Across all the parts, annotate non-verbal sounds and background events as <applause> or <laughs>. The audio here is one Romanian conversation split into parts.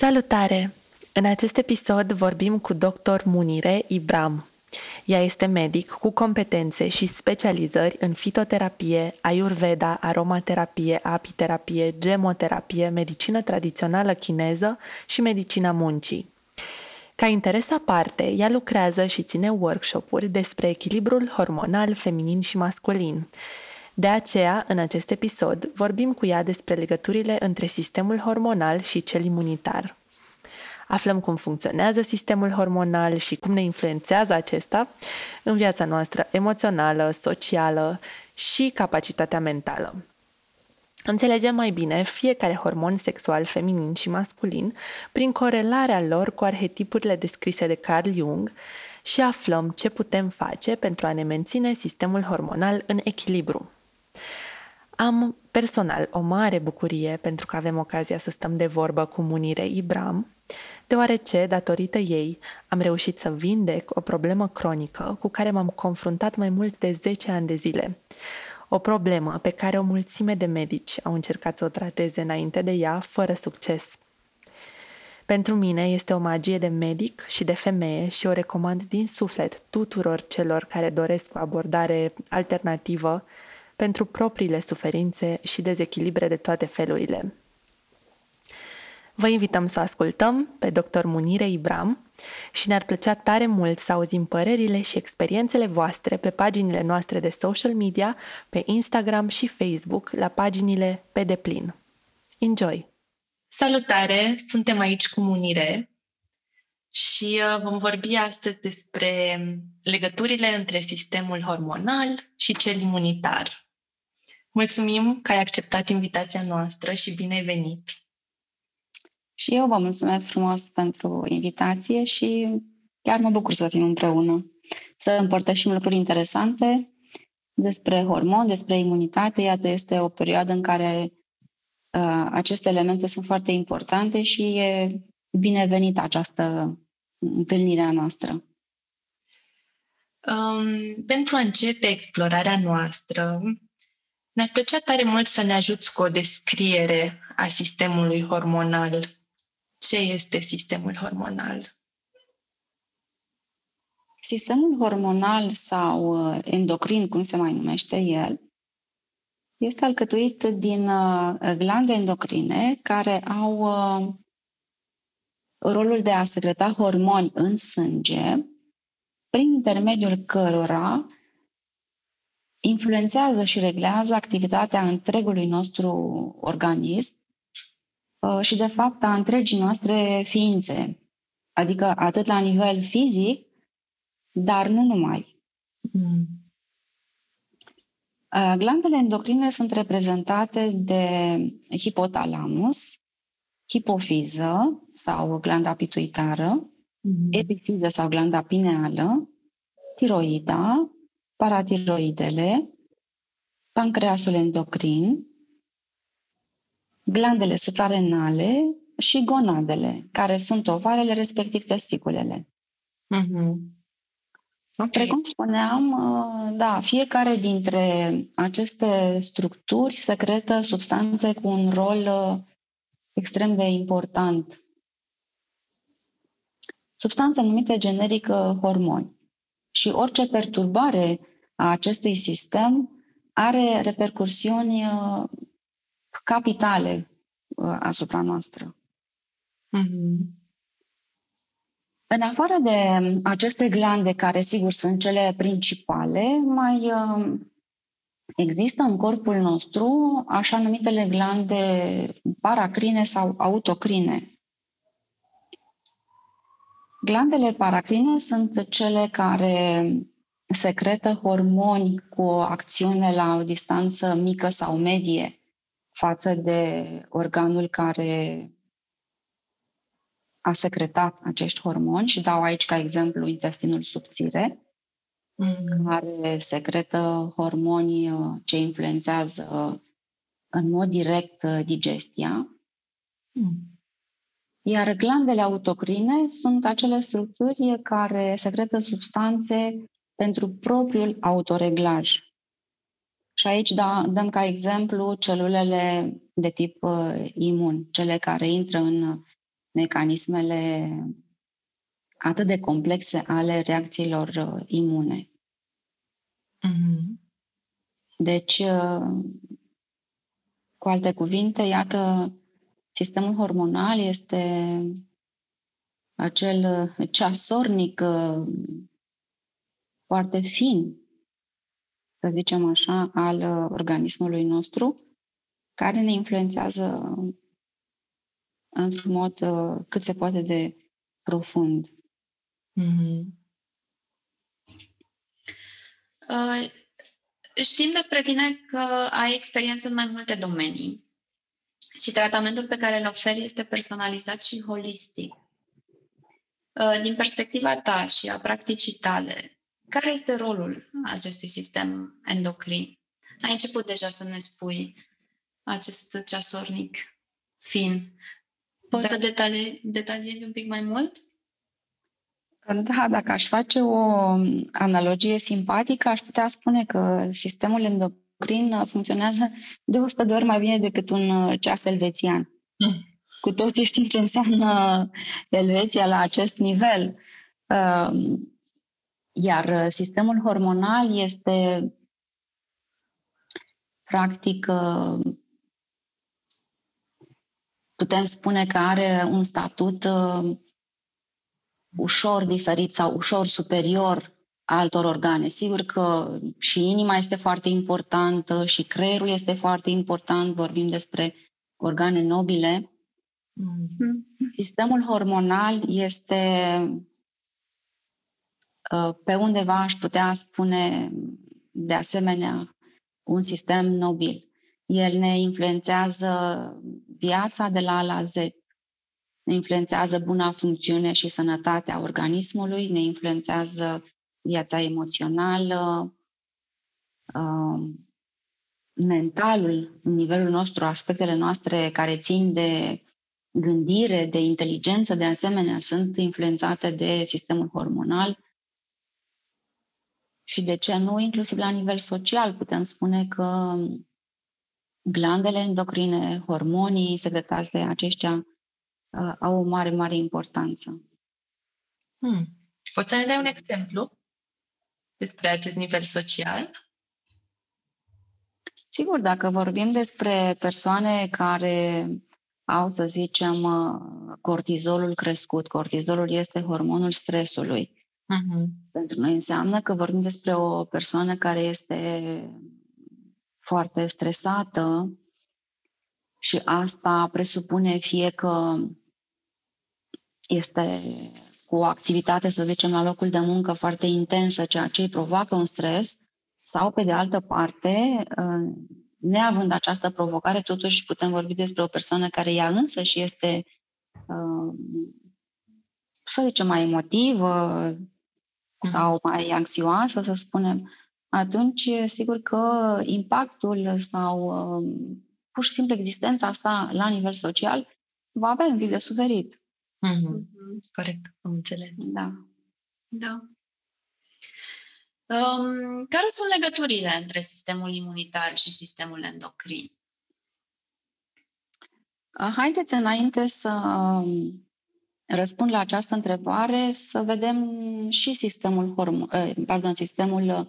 Salutare! În acest episod vorbim cu dr. Munire Ibram. Ea este medic cu competențe și specializări în fitoterapie, ayurveda, aromaterapie, apiterapie, gemoterapie, medicină tradițională chineză și medicina muncii. Ca interes aparte, ea lucrează și ține workshop-uri despre echilibrul hormonal feminin și masculin. De aceea, în acest episod, vorbim cu ea despre legăturile între sistemul hormonal și cel imunitar. Aflăm cum funcționează sistemul hormonal și cum ne influențează acesta în viața noastră emoțională, socială și capacitatea mentală. Înțelegem mai bine fiecare hormon sexual feminin și masculin prin corelarea lor cu arhetipurile descrise de Carl Jung și aflăm ce putem face pentru a ne menține sistemul hormonal în echilibru. Am personal o mare bucurie pentru că avem ocazia să stăm de vorbă cu Munire Ibram, deoarece, datorită ei, am reușit să vindec o problemă cronică cu care m-am confruntat mai mult de 10 ani de zile. O problemă pe care o mulțime de medici au încercat să o trateze înainte de ea, fără succes. Pentru mine este o magie de medic și de femeie și o recomand din suflet tuturor celor care doresc o abordare alternativă pentru propriile suferințe și dezechilibre de toate felurile. Vă invităm să ascultăm pe dr. Munire Ibram și ne-ar plăcea tare mult să auzim părerile și experiențele voastre pe paginile noastre de social media, pe Instagram și Facebook, la paginile pe deplin. Enjoy! Salutare! Suntem aici cu Munire și uh, vom vorbi astăzi despre legăturile între sistemul hormonal și cel imunitar. Mulțumim că ai acceptat invitația noastră și bine ai venit! Și eu vă mulțumesc frumos pentru invitație și chiar mă bucur să fim împreună, să împărtășim lucruri interesante despre hormon, despre imunitate. Iată, este o perioadă în care uh, aceste elemente sunt foarte importante și e binevenită această întâlnire a noastră. Um, pentru a începe explorarea noastră, ne-ar plăcea tare mult să ne ajuți cu o descriere a sistemului hormonal. Ce este sistemul hormonal? Sistemul hormonal sau uh, endocrin, cum se mai numește el, este alcătuit din uh, glande endocrine care au uh, rolul de a secreta hormoni în sânge, prin intermediul cărora influențează și reglează activitatea întregului nostru organism uh, și, de fapt, a întregii noastre ființe. Adică atât la nivel fizic, dar nu numai. Mm. Uh, glandele endocrine sunt reprezentate de hipotalamus, hipofiză sau glanda pituitară, mm. epifiză sau glanda pineală, tiroida, paratiroidele, pancreasul endocrin, glandele suprarenale și gonadele, care sunt ovarele, respectiv testiculele. Mm-hmm. Okay. Precum spuneam, uh, da, fiecare dintre aceste structuri secretă substanțe cu un rol uh, extrem de important. Substanțe numite generic uh, hormoni. Și orice perturbare a acestui sistem are repercursiuni uh, capitale uh, asupra noastră. Mm-hmm. În afară de aceste glande, care sigur sunt cele principale, mai uh, există în corpul nostru așa numitele glande paracrine sau autocrine. Glandele paracrine sunt cele care secretă hormoni cu o acțiune la o distanță mică sau medie față de organul care a secretat acești hormoni și dau aici ca exemplu intestinul subțire, mm. care secretă hormoni uh, ce influențează uh, în mod direct uh, digestia. Mm. Iar glandele autocrine sunt acele structuri care secretă substanțe pentru propriul autoreglaj. Și aici da, dăm ca exemplu celulele de tip uh, imun, cele care intră în mecanismele atât de complexe ale reacțiilor uh, imune. Mm-hmm. Deci, uh, cu alte cuvinte, iată, sistemul hormonal este acel uh, ceasornic uh, foarte fin, să zicem așa, al uh, organismului nostru, care ne influențează într-un mod cât se poate de profund. Mm-hmm. Uh, știm despre tine că ai experiență în mai multe domenii și tratamentul pe care îl oferi este personalizat și holistic. Uh, din perspectiva ta și a practicii tale, care este rolul acestui sistem endocrin? Ai început deja să ne spui acest ceasornic fin. Poți da. să detali- detaliezi un pic mai mult? Da, dacă aș face o analogie simpatică, aș putea spune că sistemul endocrin funcționează de 100 de ori mai bine decât un ceas elvețian. Mm. Cu toții știm ce înseamnă Elveția la acest nivel. Um, iar sistemul hormonal este practic putem spune că are un statut ușor diferit sau ușor superior altor organe. Sigur că și inima este foarte importantă și creierul este foarte important, vorbim despre organe nobile. Mm-hmm. Sistemul hormonal este uh, pe undeva, aș putea spune, de asemenea, un sistem nobil. El ne influențează viața de la A la Z ne influențează buna funcțiune și sănătatea organismului, ne influențează viața emoțională, uh, mentalul, nivelul nostru, aspectele noastre care țin de gândire, de inteligență, de asemenea, sunt influențate de sistemul hormonal. Și de ce nu, inclusiv la nivel social, putem spune că glandele endocrine, hormonii secretați de aceștia uh, au o mare, mare importanță. Hmm. Poți să ne dai un exemplu despre acest nivel social? Sigur, dacă vorbim despre persoane care au, să zicem, cortizolul crescut, cortizolul este hormonul stresului. Uh-huh. Pentru noi înseamnă că vorbim despre o persoană care este foarte stresată, și asta presupune fie că este cu o activitate, să zicem, la locul de muncă foarte intensă, ceea ce îi provoacă un stres, sau, pe de altă parte, neavând această provocare, totuși putem vorbi despre o persoană care ea însă și este, să zicem, mai emotivă sau mai anxioasă, să spunem, atunci, sigur că impactul sau pur și simplu existența sa la nivel social va avea un pic de suferit. Mm-hmm. Corect, am înțeles. Da. Da. Um, care sunt legăturile între sistemul imunitar și sistemul endocrin? Haideți înainte să um, răspund la această întrebare, să vedem și sistemul, hormo- eh, pardon, sistemul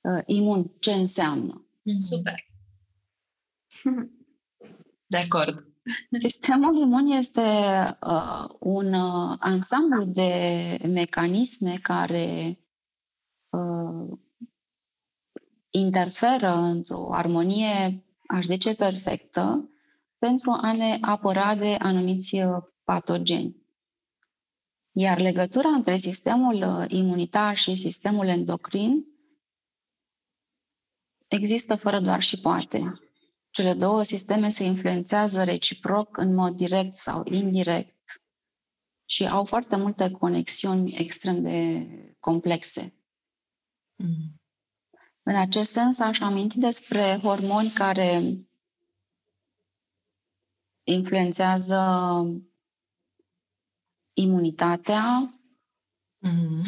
uh, imun, ce înseamnă. Super. <laughs> De acord. Sistemul imun este uh, un uh, ansamblu de mecanisme care uh, interferă într-o armonie, aș zice, perfectă, pentru a ne apăra de anumiți uh, patogeni. Iar legătura între sistemul uh, imunitar și sistemul endocrin există fără doar și poate. Cele două sisteme se influențează reciproc în mod direct sau indirect. și au foarte multe conexiuni extrem de complexe. Mm. În acest sens, aș aminti despre hormoni care influențează imunitatea, mm-hmm.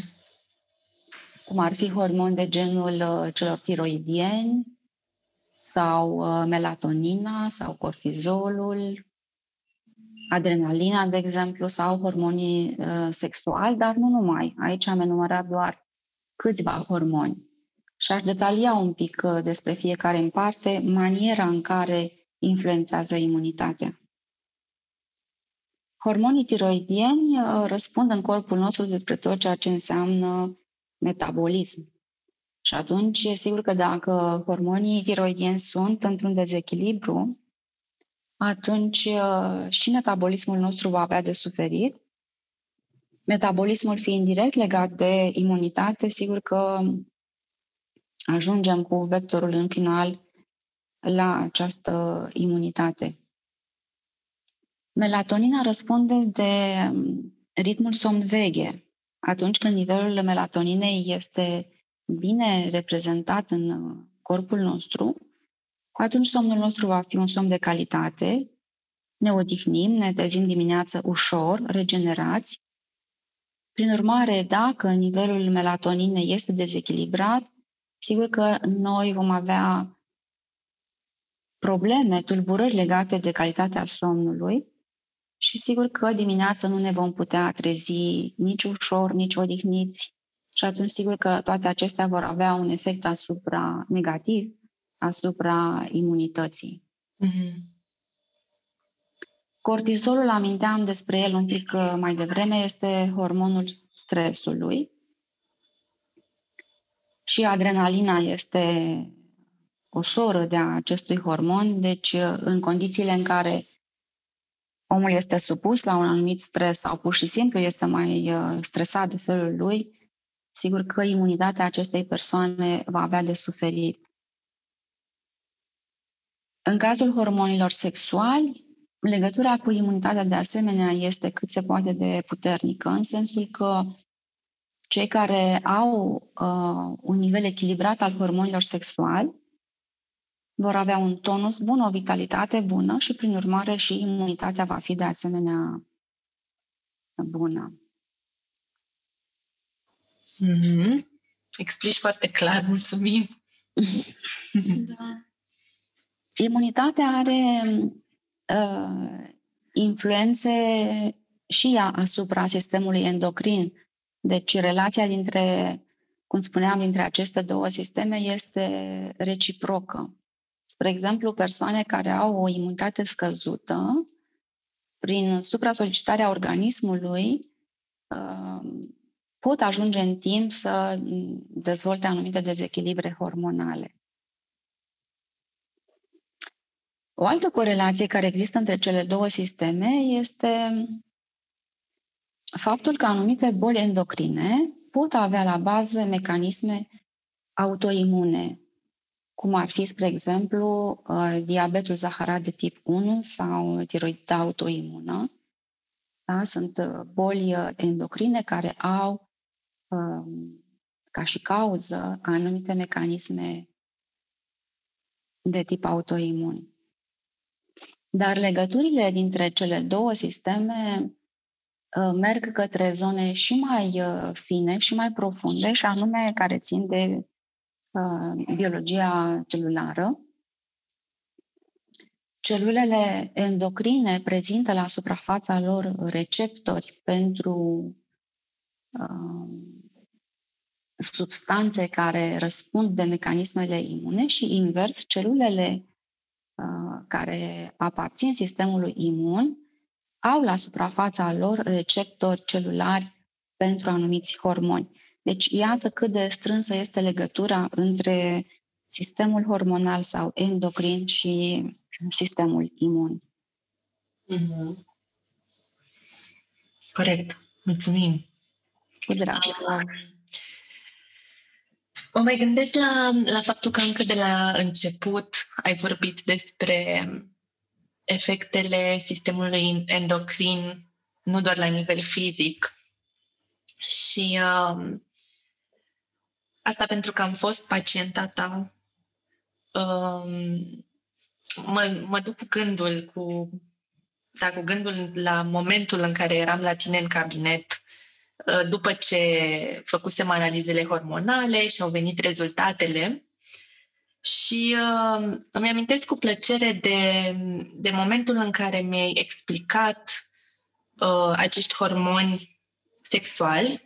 cum ar fi hormoni de genul uh, celor tiroidieni sau uh, melatonina sau cortizolul, adrenalina, de exemplu, sau hormonii uh, sexuali, dar nu numai. Aici am enumerat doar câțiva hormoni. Și aș detalia un pic uh, despre fiecare în parte maniera în care influențează imunitatea. Hormonii tiroidieni uh, răspund în corpul nostru despre tot ceea ce înseamnă metabolism. Și atunci, sigur că dacă hormonii tiroidieni sunt într-un dezechilibru, atunci uh, și metabolismul nostru va avea de suferit. Metabolismul fiind direct legat de imunitate, sigur că ajungem cu vectorul în final la această imunitate. Melatonina răspunde de um, ritmul somn-veche. Atunci când nivelul melatoninei este bine reprezentat în uh, corpul nostru, atunci somnul nostru va fi un somn de calitate, ne odihnim, ne trezim dimineața ușor, regenerați. Prin urmare, dacă nivelul melatoninei este dezechilibrat, sigur că noi vom avea probleme, tulburări legate de calitatea somnului și sigur că dimineața nu ne vom putea trezi nici ușor, nici odihniți și atunci sigur că toate acestea vor avea un efect asupra negativ asupra imunității. Mm-hmm. Cortizolul, aminteam despre el un pic uh, mai devreme, este hormonul stresului și adrenalina este o soră de acestui hormon, deci uh, în condițiile în care omul este supus la un anumit stres sau pur și simplu este mai uh, stresat de felul lui, sigur că imunitatea acestei persoane va avea de suferit. În cazul hormonilor sexuali, legătura cu imunitatea de asemenea este cât se poate de puternică, în sensul că cei care au uh, un nivel echilibrat al hormonilor sexuali vor avea un tonus bun, o vitalitate bună și, prin urmare, și imunitatea va fi de asemenea bună. Mm-hmm. Explici foarte clar, mulțumim. da. Imunitatea are uh, influențe și ea asupra sistemului endocrin. Deci relația dintre, cum spuneam, dintre aceste două sisteme este reciprocă. Spre exemplu, persoane care au o imunitate scăzută, prin supra-solicitarea organismului, uh, pot ajunge în timp să dezvolte anumite dezechilibre hormonale. O altă corelație care există între cele două sisteme este faptul că anumite boli endocrine pot avea la bază mecanisme autoimune, cum ar fi, spre exemplu, uh, diabetul zaharat de tip 1 sau tiroidita autoimună. Da? Sunt uh, boli uh, endocrine care au um, ca și cauză anumite mecanisme de tip autoimun. Dar legăturile dintre cele două sisteme uh, merg către zone și mai uh, fine și mai profunde, și anume care țin de uh, biologia celulară. Celulele endocrine prezintă la suprafața lor receptori pentru substanțe care răspund de mecanismele imune și invers, celulele Uh, care aparțin sistemului imun au la suprafața lor receptori celulari pentru anumiți hormoni. Deci, iată cât de strânsă este legătura între sistemul hormonal sau endocrin și sistemul imun. Mm-hmm. Corect. Mulțumim. Cu drag. Mă mai gândesc la, la faptul că încă de la început ai vorbit despre efectele sistemului endocrin nu doar la nivel fizic. Și uh, asta pentru că am fost pacienta ta. Uh, mă, mă duc cu gândul, cu, da, cu gândul la momentul în care eram la tine în cabinet, uh, după ce făcusem analizele hormonale și au venit rezultatele. Și uh, îmi amintesc cu plăcere de, de momentul în care mi-ai explicat uh, acești hormoni sexuali, uh,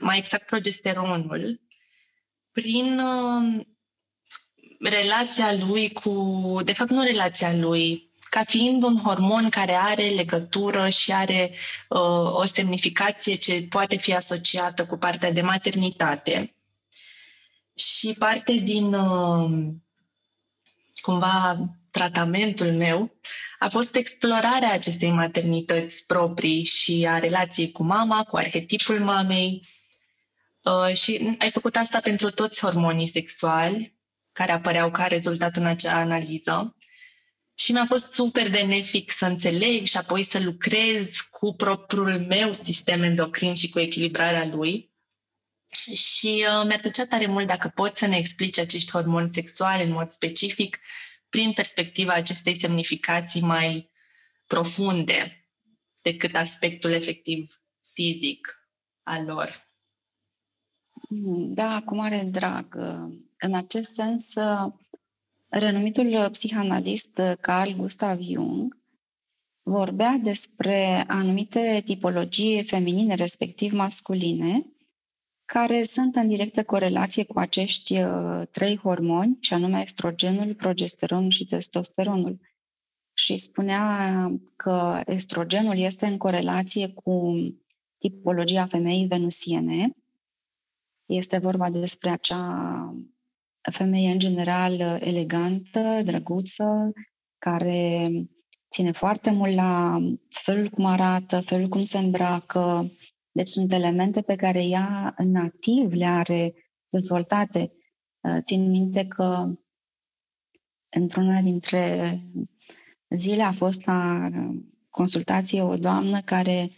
mai exact progesteronul, prin uh, relația lui cu, de fapt nu relația lui, ca fiind un hormon care are legătură și are uh, o semnificație ce poate fi asociată cu partea de maternitate. Și parte din uh, cumva tratamentul meu a fost explorarea acestei maternități proprii și a relației cu mama, cu arhetipul mamei. Uh, și ai făcut asta pentru toți hormonii sexuali care apăreau ca rezultat în acea analiză. Și mi-a fost super benefic să înțeleg și apoi să lucrez cu propriul meu sistem endocrin și cu echilibrarea lui. Și uh, mi-ar plăcea tare mult dacă poți să ne explici acești hormoni sexuali în mod specific prin perspectiva acestei semnificații mai profunde decât aspectul efectiv fizic al lor. Da, cu mare drag. În acest sens, renumitul psihanalist Carl Gustav Jung vorbea despre anumite tipologii feminine, respectiv masculine, care sunt în directă corelație cu acești uh, trei hormoni, și anume estrogenul, progesteronul și testosteronul. Și spunea că estrogenul este în corelație cu tipologia femeii venusiene. Este vorba despre acea femeie în general elegantă, drăguță, care ține foarte mult la felul cum arată, felul cum se îmbracă, deci sunt elemente pe care ea nativ le are dezvoltate. Uh, țin minte că într-una dintre zile a fost la consultație o doamnă care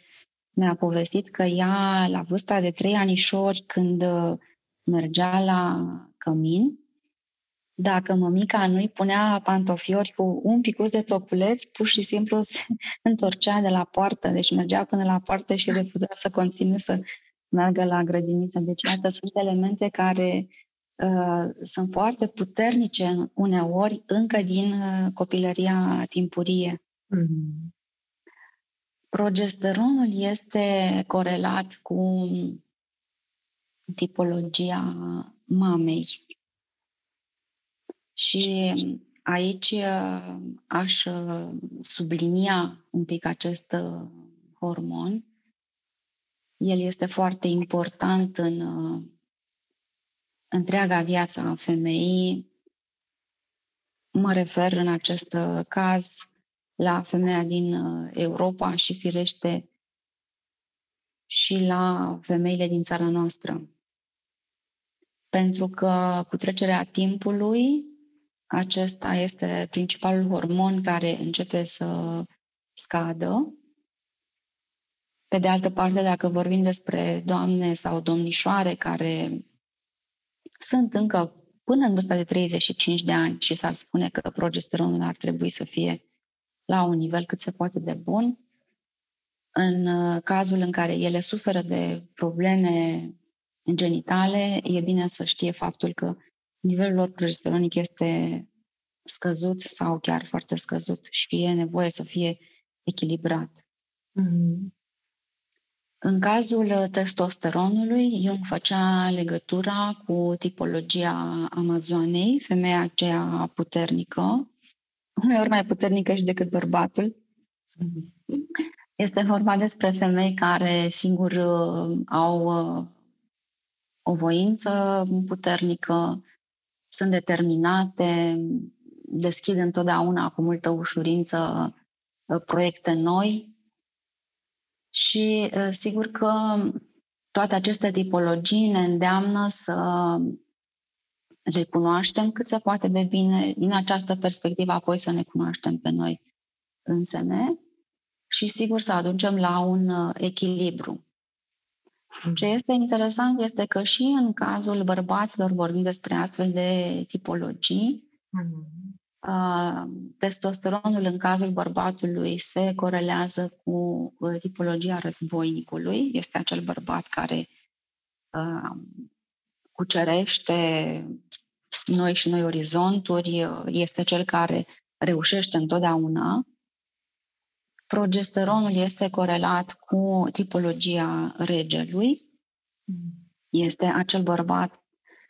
mi-a povestit că ea, la vârsta de trei anișori, când uh, mergea la cămin, dacă mămica nu-i punea pantofiori cu un picuț de topuleț, pur și simplu se <laughs> întorcea de la poartă, deci mergea până la poartă și refuza să continue să meargă la grădiniță. Deci, iată, sunt elemente care uh, sunt foarte puternice uneori încă din uh, copilăria timpurie. Mm-hmm. Progesteronul este corelat cu tipologia mamei. Și aici uh, aș uh, sublinia un pic acest uh, hormon. El este foarte important în întreaga viață a femeii. Mă refer în acest caz la femeia din Europa și firește și la femeile din țara noastră. Pentru că cu trecerea timpului acesta este principalul hormon care începe să scadă. Pe de altă parte, dacă vorbim despre doamne sau domnișoare care sunt încă până în vârsta de 35 de ani și s-ar spune că progesteronul ar trebui să fie la un nivel cât se poate de bun, în uh, cazul în care ele suferă de probleme genitale, e bine să știe faptul că nivelul lor progesteronic este scăzut sau chiar foarte scăzut și e nevoie să fie echilibrat. Mm-hmm. În cazul testosteronului, Jung făcea legătura cu tipologia Amazoanei, femeia aceea puternică, uneori mai puternică și decât bărbatul. Este vorba despre femei care singur uh, au uh, o voință puternică, sunt determinate, deschid întotdeauna cu multă ușurință uh, proiecte noi și uh, sigur că toate aceste tipologii ne îndeamnă să le cunoaștem cât se poate de bine, din această perspectivă apoi să ne cunoaștem pe noi însene și sigur să aducem la un uh, echilibru. Ce este interesant este că și în cazul bărbaților vorbim despre astfel de tipologii. Mm-hmm. Testosteronul în cazul bărbatului se corelează cu tipologia războinicului. Este acel bărbat care cucerește noi și noi orizonturi, este cel care reușește întotdeauna. Progesteronul este corelat cu tipologia regelui. Este acel bărbat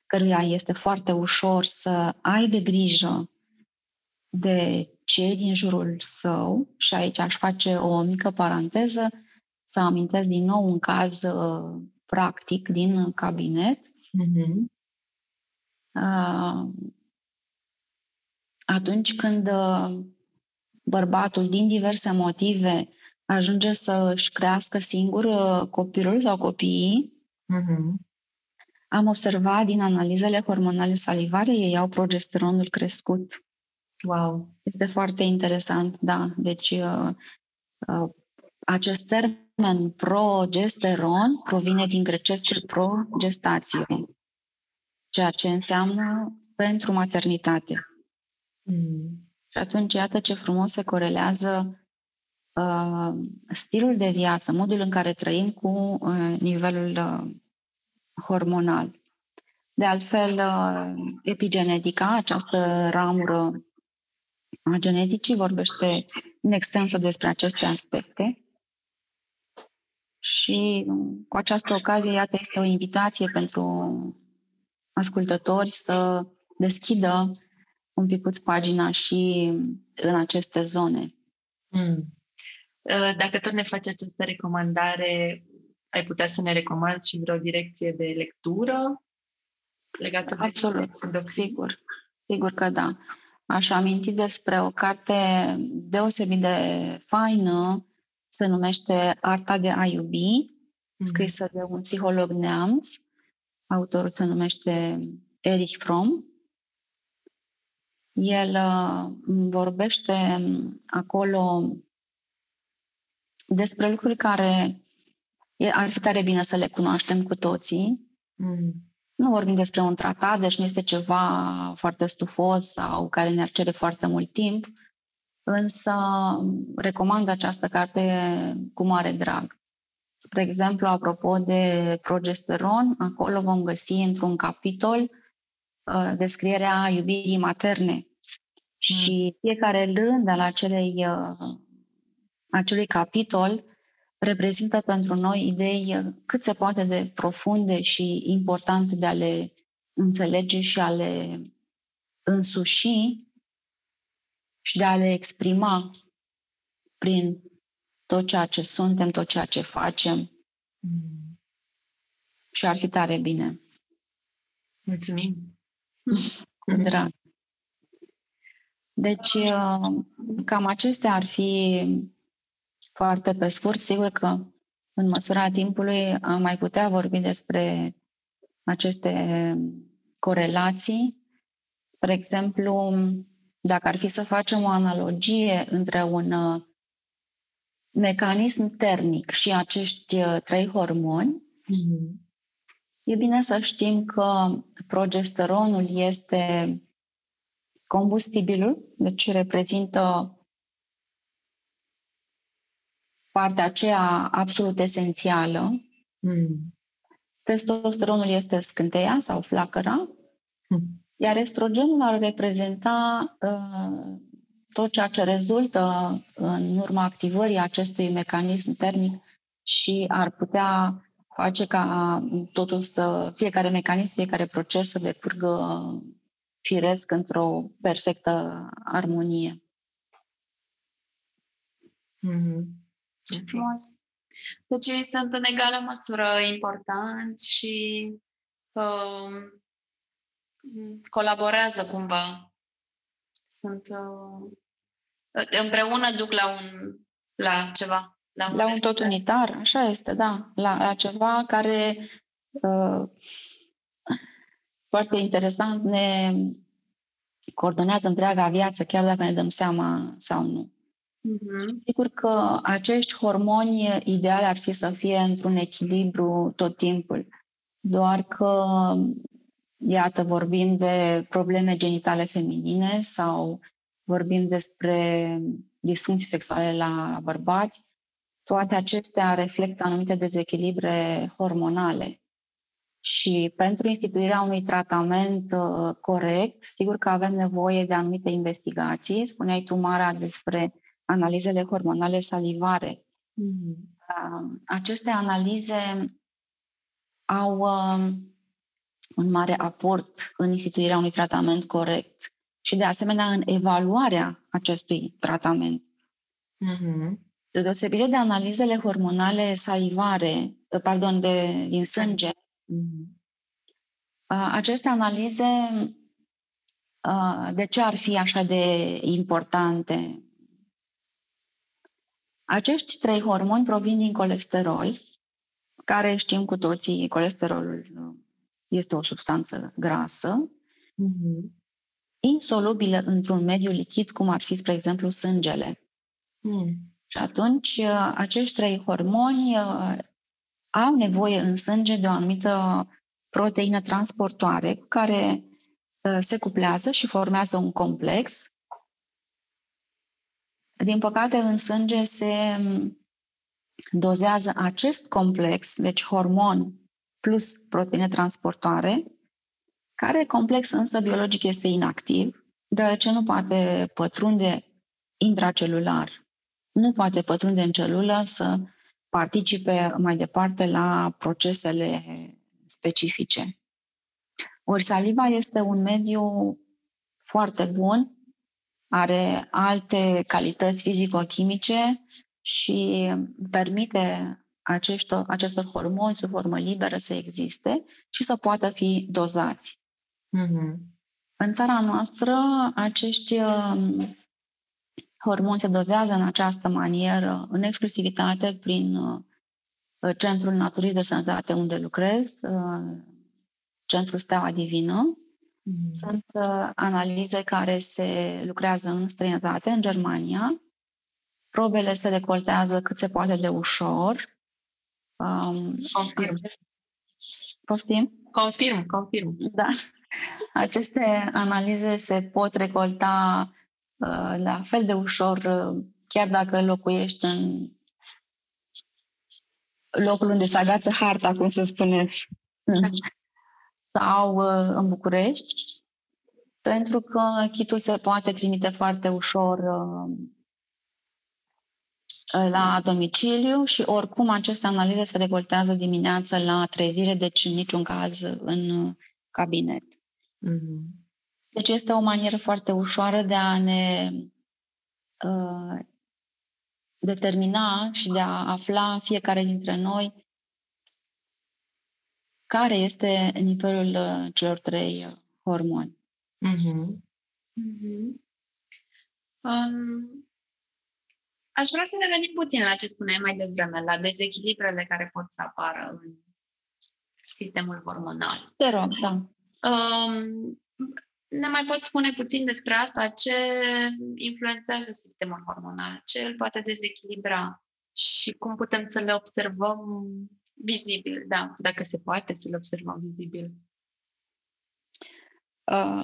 căruia este foarte ușor să aibă grijă de cei din jurul său și aici aș face o mică paranteză să amintesc din nou un caz uh, practic din cabinet. Mm-hmm. Uh, atunci când uh, bărbatul, din diverse motive, ajunge să își crească singur uh, copilul sau copiii, mm-hmm. am observat din analizele hormonale salivare, ei au progesteronul crescut. Wow! Este foarte interesant, da. Deci, uh, uh, acest termen progesteron provine din grecescul progestație, ceea ce înseamnă pentru maternitate. Mm. Și atunci, iată ce frumos se corelează uh, stilul de viață, modul în care trăim cu uh, nivelul uh, hormonal. De altfel, uh, epigenetica, această ramură a geneticii, vorbește în extensă despre aceste aspecte. Și cu această ocazie, iată, este o invitație pentru ascultători să deschidă un picuț pagina și în aceste zone. Mm. Dacă tot ne faci această recomandare, ai putea să ne recomanzi și vreo direcție de lectură legată de Absolut, sigur. Sigur că da. Aș aminti despre o carte deosebit de faină, se numește Arta de a iubi, mm. scrisă de un psiholog neamț. Autorul se numește Erich Fromm. El uh, vorbește acolo despre lucruri care ar fi tare bine să le cunoaștem cu toții. Mm. Nu vorbim despre un tratat, deci nu este ceva foarte stufos sau care ne-ar cere foarte mult timp, însă recomand această carte cu mare drag. Spre exemplu, apropo de progesteron, acolo vom găsi într-un capitol Uh, descrierea iubirii materne. Mm. Și fiecare rând al acelei, uh, acelui capitol reprezintă pentru noi idei uh, cât se poate de profunde și importante de a le înțelege și a le însuși și de a le exprima prin tot ceea ce suntem, tot ceea ce facem. Mm. Și ar fi tare bine. Mulțumim! <laughs> Drag. Deci, uh, cam acestea ar fi foarte pe scurt. Sigur că în măsura timpului am mai putea vorbi despre aceste corelații. Spre exemplu, dacă ar fi să facem o analogie între un uh, mecanism termic și acești uh, trei hormoni, mm-hmm. E bine să știm că progesteronul este combustibilul, deci reprezintă partea aceea absolut esențială. Mm. Testosteronul este scânteia sau flacăra, mm. iar estrogenul ar reprezenta uh, tot ceea ce rezultă în urma activării acestui mecanism termic și ar putea face ca totul să, fiecare mecanism, fiecare proces să decurgă firesc într-o perfectă armonie. Mm-hmm. Ce frumos! Deci ei sunt în egală măsură importanți și uh, colaborează cumva. Sunt uh, împreună duc la un la ceva. La un, la un tot unitar, așa este, da. La, la ceva care uh, foarte interesant ne coordonează întreaga viață, chiar dacă ne dăm seama sau nu. Mm-hmm. Sigur că acești hormoni ideale ar fi să fie într-un echilibru tot timpul. Doar că, iată, vorbim de probleme genitale feminine sau vorbim despre disfuncții sexuale la bărbați, toate acestea reflectă anumite dezechilibre hormonale. Și pentru instituirea unui tratament uh, corect, sigur că avem nevoie de anumite investigații. Spuneai tu, Mara, despre analizele hormonale salivare. Mm-hmm. Uh, aceste analize au uh, un mare aport în instituirea unui tratament corect și, de asemenea, în evaluarea acestui tratament. Mm-hmm. De deosebire de analizele hormonale salivare, pardon, de, din sânge, mm-hmm. aceste analize, de ce ar fi așa de importante? Acești trei hormoni provin din colesterol, care știm cu toții, colesterolul este o substanță grasă, mm-hmm. insolubilă într-un mediu lichid, cum ar fi, spre exemplu, sângele. Mm. Și atunci uh, acești trei hormoni uh, au nevoie în sânge de o anumită proteină transportoare cu care uh, se cuplează și formează un complex. Din păcate, în sânge se um, dozează acest complex, deci hormon plus proteine transportoare, care complex însă biologic este inactiv, deoarece nu poate pătrunde intracelular nu poate pătrunde în celulă să participe mai departe la procesele specifice. Ori saliva este un mediu foarte bun, are alte calități fizico-chimice și permite acestor, acestor hormoni sub formă liberă să existe și să poată fi dozați. Mm-hmm. În țara noastră, acești hormoni se dozează în această manieră, în exclusivitate, prin uh, Centrul Naturist de Sănătate unde lucrez, uh, Centrul Steaua Divină. Mm. Sunt uh, analize care se lucrează în străinătate, în Germania. Probele se recoltează cât se poate de ușor. Um, confirm. Acest... Poftim? Confirm, confirm. Da. Aceste analize se pot recolta Uh, la fel de ușor, uh, chiar dacă locuiești în locul unde se agață harta, cum se spune, sau uh, în București, pentru că chitul se poate trimite foarte ușor la domiciliu și oricum aceste analize se recoltează dimineața la trezire, deci în niciun caz în cabinet. Mm-hmm. Deci este o manieră foarte ușoară de a ne uh, determina și de a afla fiecare dintre noi care este nivelul uh, celor trei uh, hormoni. Mm-hmm. Mm-hmm. Um, aș vrea să ne venim puțin la ce spuneai mai devreme, la dezechilibrele care pot să apară în sistemul hormonal. Te rog, da. Um, ne mai poți spune puțin despre asta? Ce influențează sistemul hormonal? Ce îl poate dezechilibra? Și cum putem să le observăm vizibil? Da, dacă se poate să le observăm vizibil.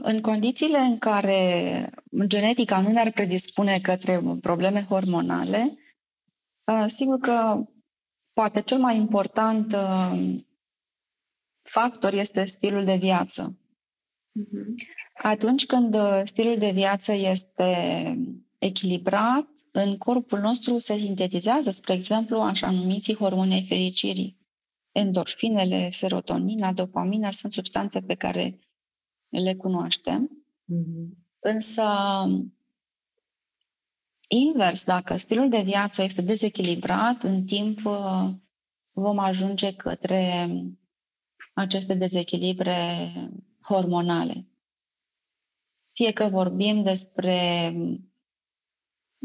În condițiile în care genetica nu ne-ar predispune către probleme hormonale, sigur că poate cel mai important factor este stilul de viață. Uh-huh. Atunci când uh, stilul de viață este echilibrat, în corpul nostru se sintetizează, spre exemplu, așa numiții hormonii fericirii. Endorfinele, serotonina, dopamina sunt substanțe pe care le cunoaștem. Mm-hmm. Însă, invers, dacă stilul de viață este dezechilibrat, în timp uh, vom ajunge către aceste dezechilibre hormonale. Fie că vorbim despre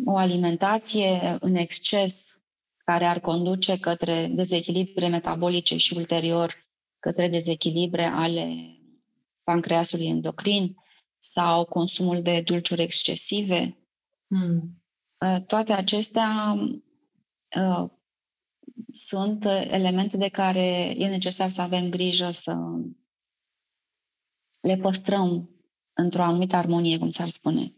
o alimentație în exces care ar conduce către dezechilibre metabolice și ulterior către dezechilibre ale pancreasului endocrin sau consumul de dulciuri excesive. Mm. uh, toate acestea uh, sunt elemente de care e necesar să avem grijă să le păstrăm într-o anumită armonie, cum s-ar spune.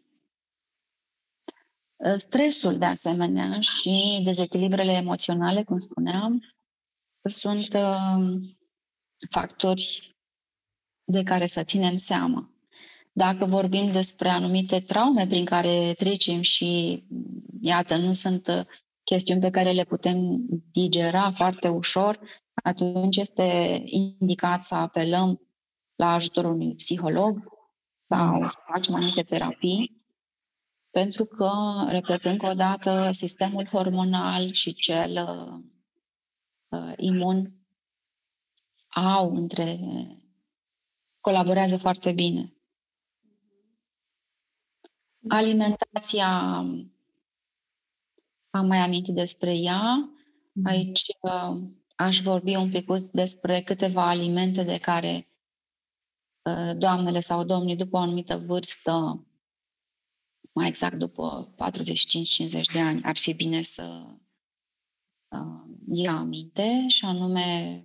Stresul, de asemenea, și dezechilibrele emoționale, cum spuneam, sunt uh, factori de care să ținem seama. Dacă vorbim despre anumite traume prin care trecem și, iată, nu sunt uh, chestiuni pe care le putem digera foarte ușor, atunci este indicat să apelăm la ajutorul unui psiholog sau să facem anumite terapii, pentru că, repet încă o dată, sistemul hormonal și cel uh, imun au între colaborează foarte bine. Alimentația, am mai amintit despre ea. Aici uh, aș vorbi un pic despre câteva alimente de care uh, doamnele sau domnii după o anumită vârstă, mai exact după 45-50 de ani, ar fi bine să uh, ia aminte și anume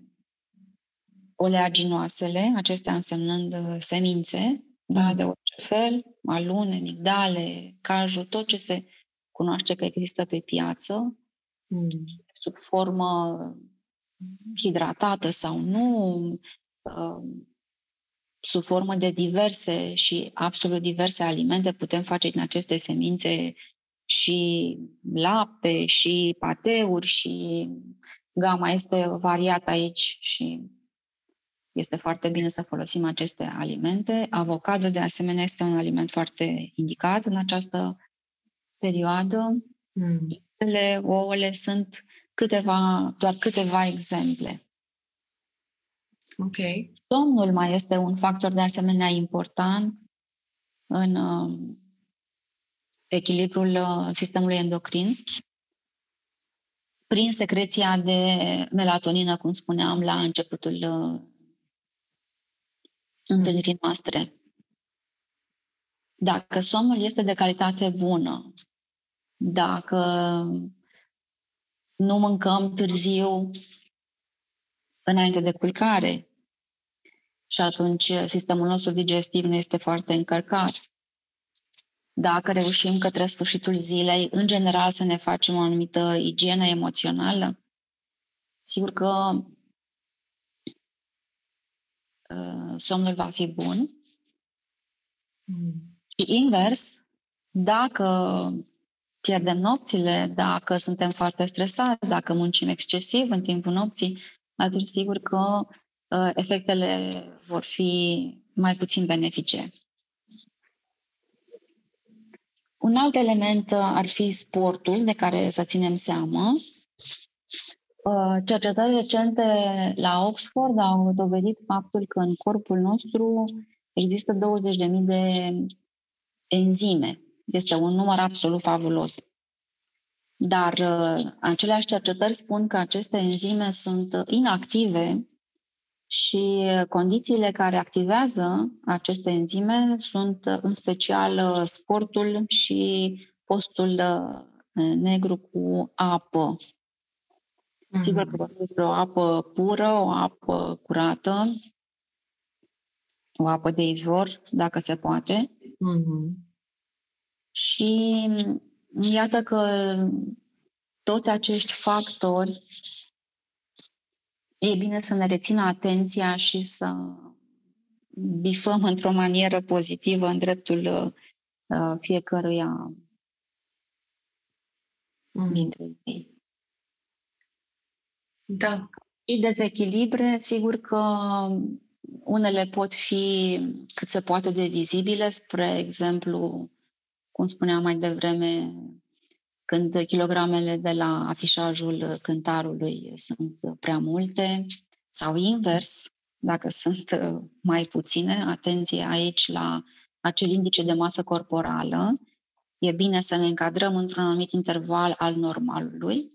oleaginoasele, acestea însemnând uh, semințe, da, mm. de orice fel, alune, migdale, caju, tot ce se cunoaște că există pe piață, mm. sub formă hidratată sau nu, uh, sub formă de diverse și absolut diverse alimente, putem face din aceste semințe și lapte, și pateuri, și gama este variată aici și este foarte bine să folosim aceste alimente. Avocado, de asemenea, este un aliment foarte indicat în această perioadă. Mm. Ele, ouăle sunt câteva, doar câteva exemple. Ok. Somnul mai este un factor de asemenea important în uh, echilibrul uh, sistemului endocrin prin secreția de melatonină, cum spuneam la începutul uh, întâlnirii noastre. Dacă somnul este de calitate bună, dacă nu mâncăm târziu înainte de culcare și atunci sistemul nostru digestiv nu este foarte încărcat, dacă reușim către sfârșitul zilei, în general, să ne facem o anumită igienă emoțională, sigur că Uh, somnul va fi bun. Mm. Și invers, dacă pierdem nopțile, dacă suntem foarte stresați, dacă muncim excesiv în timpul nopții, atunci sigur că uh, efectele vor fi mai puțin benefice. Un alt element uh, ar fi sportul, de care să ținem seama. Uh, cercetări recente la Oxford au dovedit faptul că în corpul nostru există 20.000 de enzime. Este un număr absolut fabulos. Dar uh, aceleași cercetări spun că aceste enzime sunt inactive și condițiile care activează aceste enzime sunt în special sportul și postul uh, negru cu apă. Mm-hmm. Sigur că vorbim despre o apă pură, o apă curată, o apă de izvor, dacă se poate. Mm-hmm. Și iată că toți acești factori e bine să ne rețină atenția și să bifăm într-o manieră pozitivă în dreptul uh, fiecăruia mm. dintre ei. Da. Și dezechilibre, sigur că unele pot fi cât se poate de vizibile, spre exemplu, cum spuneam mai devreme, când kilogramele de la afișajul cântarului sunt prea multe, sau invers, dacă sunt mai puține, atenție aici la acel indice de masă corporală, e bine să ne încadrăm într-un anumit interval al normalului.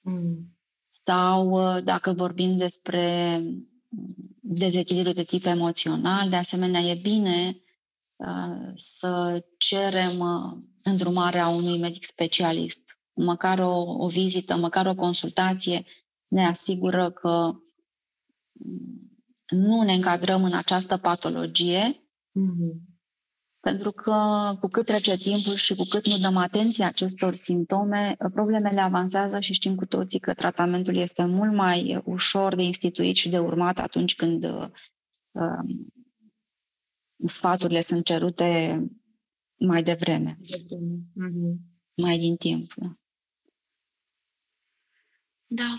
Mm. Sau uh, dacă vorbim despre dezechilibru de tip emoțional, de asemenea e bine uh, să cerem uh, îndrumarea unui medic specialist. Măcar o, o vizită, măcar o consultație ne asigură că nu ne încadrăm în această patologie, mm-hmm. pentru că cu cât trece timpul și cu cât nu dăm atenție acestor simptome, problemele avansează și știm cu toții că tratamentul este mult mai ușor de instituit și de urmat atunci când uh, sfaturile sunt cerute mai devreme, mm-hmm. mai din timp. Da,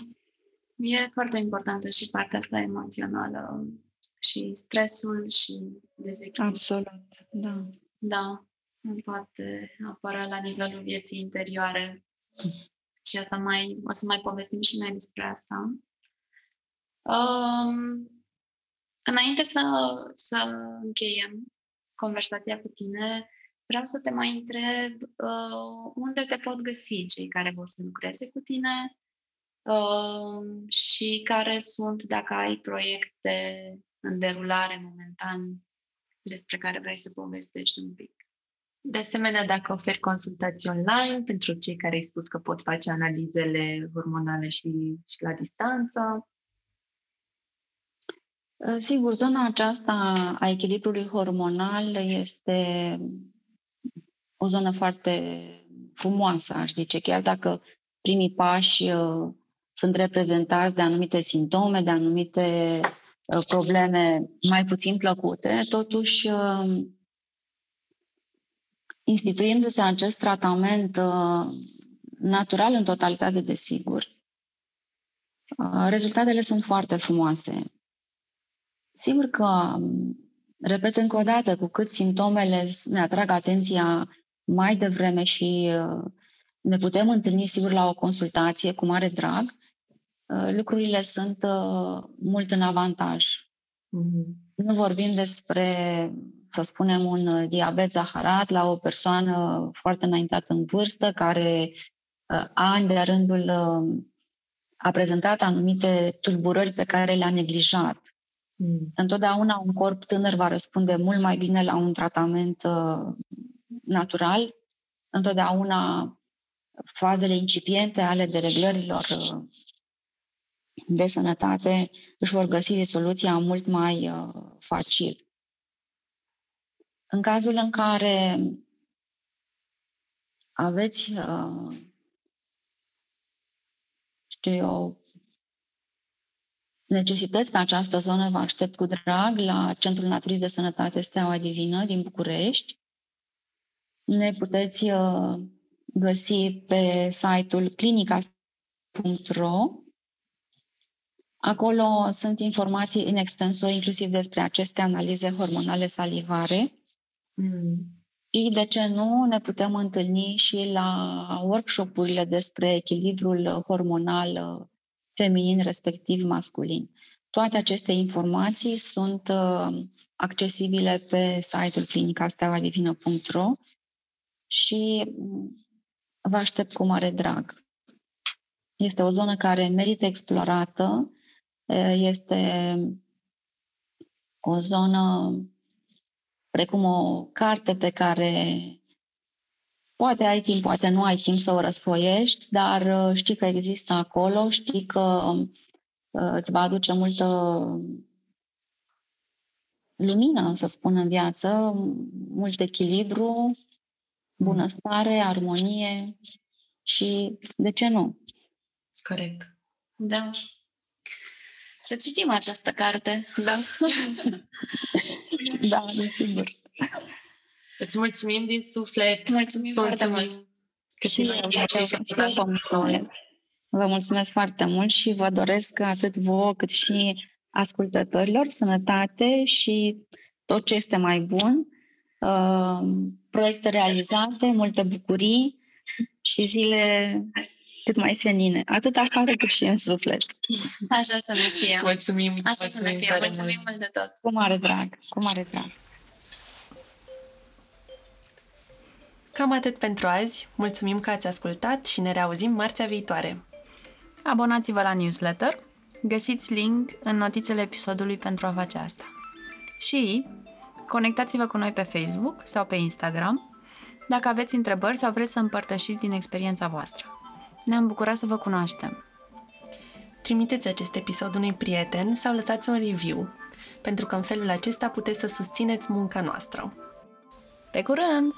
e foarte importantă și partea asta emoțională și stresul și dezechilibru. Absolut, da. Da, nu poate apărea la nivelul vieții interioare. Și o să mai, o să mai povestim și noi despre asta. Um, înainte să, să încheiem conversația cu tine, vreau să te mai întreb uh, unde te pot găsi cei care vor să lucreze cu tine, uh, și care sunt, dacă ai proiecte în derulare momentan despre care vrei să povestești un pic. De asemenea, dacă oferi consultații online pentru cei care ai spus că pot face analizele hormonale și, și la distanță. Uh, sigur, zona aceasta a echilibrului hormonal este o zonă foarte frumoasă, aș zice, chiar dacă primii pași uh, sunt reprezentați de anumite simptome, de anumite uh, probleme mai puțin plăcute, totuși uh, instituindu-se acest tratament uh, natural în totalitate, desigur, rezultatele sunt foarte frumoase. Sigur că, repet încă o dată, cu cât simptomele ne atrag atenția mai devreme și ne putem întâlni, sigur, la o consultație cu mare drag, Uh, lucrurile sunt uh, mult în avantaj. Mm-hmm. Nu vorbim despre, să spunem, un uh, diabet zaharat la o persoană foarte înaintată în vârstă, care ani de rândul a prezentat anumite tulburări pe care le-a neglijat. Mm. Întotdeauna un corp tânăr va răspunde mult mai bine la un tratament natural. Întotdeauna fazele incipiente ale dereglărilor de sănătate își vor găsi soluția mult mai uh, facil. În cazul în care aveți, uh, știu eu, necesități pe această zonă, vă aștept cu drag la Centrul Naturist de Sănătate Steaua Divină din București. Ne puteți uh, găsi pe site-ul clinica.ro Acolo sunt informații în extenso, inclusiv despre aceste analize hormonale salivare. Mm. Și, de ce nu, ne putem întâlni și la workshopurile despre echilibrul hormonal uh, feminin, respectiv masculin. Toate aceste informații sunt uh, accesibile pe site-ul clinicasteavadivină.ro și mm, vă aștept cu mare drag. Este o zonă care merită explorată, este o zonă precum o carte pe care poate ai timp, poate nu ai timp să o răsfoiești, dar știi că există acolo, știi că îți va aduce multă lumină, să spun, în viață, mult echilibru, bunăstare, armonie și de ce nu? Corect. Da să citim această carte. Da. <laughs> <laughs> da, desigur. Îți mulțumim din suflet. Mulțumim foarte mult. și eu, vă mulțumesc. Vă mulțumesc foarte mult și vă doresc atât vouă cât și ascultătorilor sănătate și tot ce este mai bun, uh, proiecte realizate, multe bucurii și zile cât mai senine, atât afară cât și în suflet. Așa să ne fie. Mulțumim. Așa mulțumim să ne fie. Mulțumim mult de tot. Cu mare drag, cu mare drag. Cam atât pentru azi. Mulțumim că ați ascultat și ne reauzim marțea viitoare. Abonați-vă la newsletter. Găsiți link în notițele episodului pentru a face asta. Și Conectați-vă cu noi pe Facebook sau pe Instagram dacă aveți întrebări sau vreți să împărtășiți din experiența voastră. Ne-am bucurat să vă cunoaștem! Trimiteți acest episod unui prieten sau lăsați un review, pentru că în felul acesta puteți să susțineți munca noastră. Pe curând!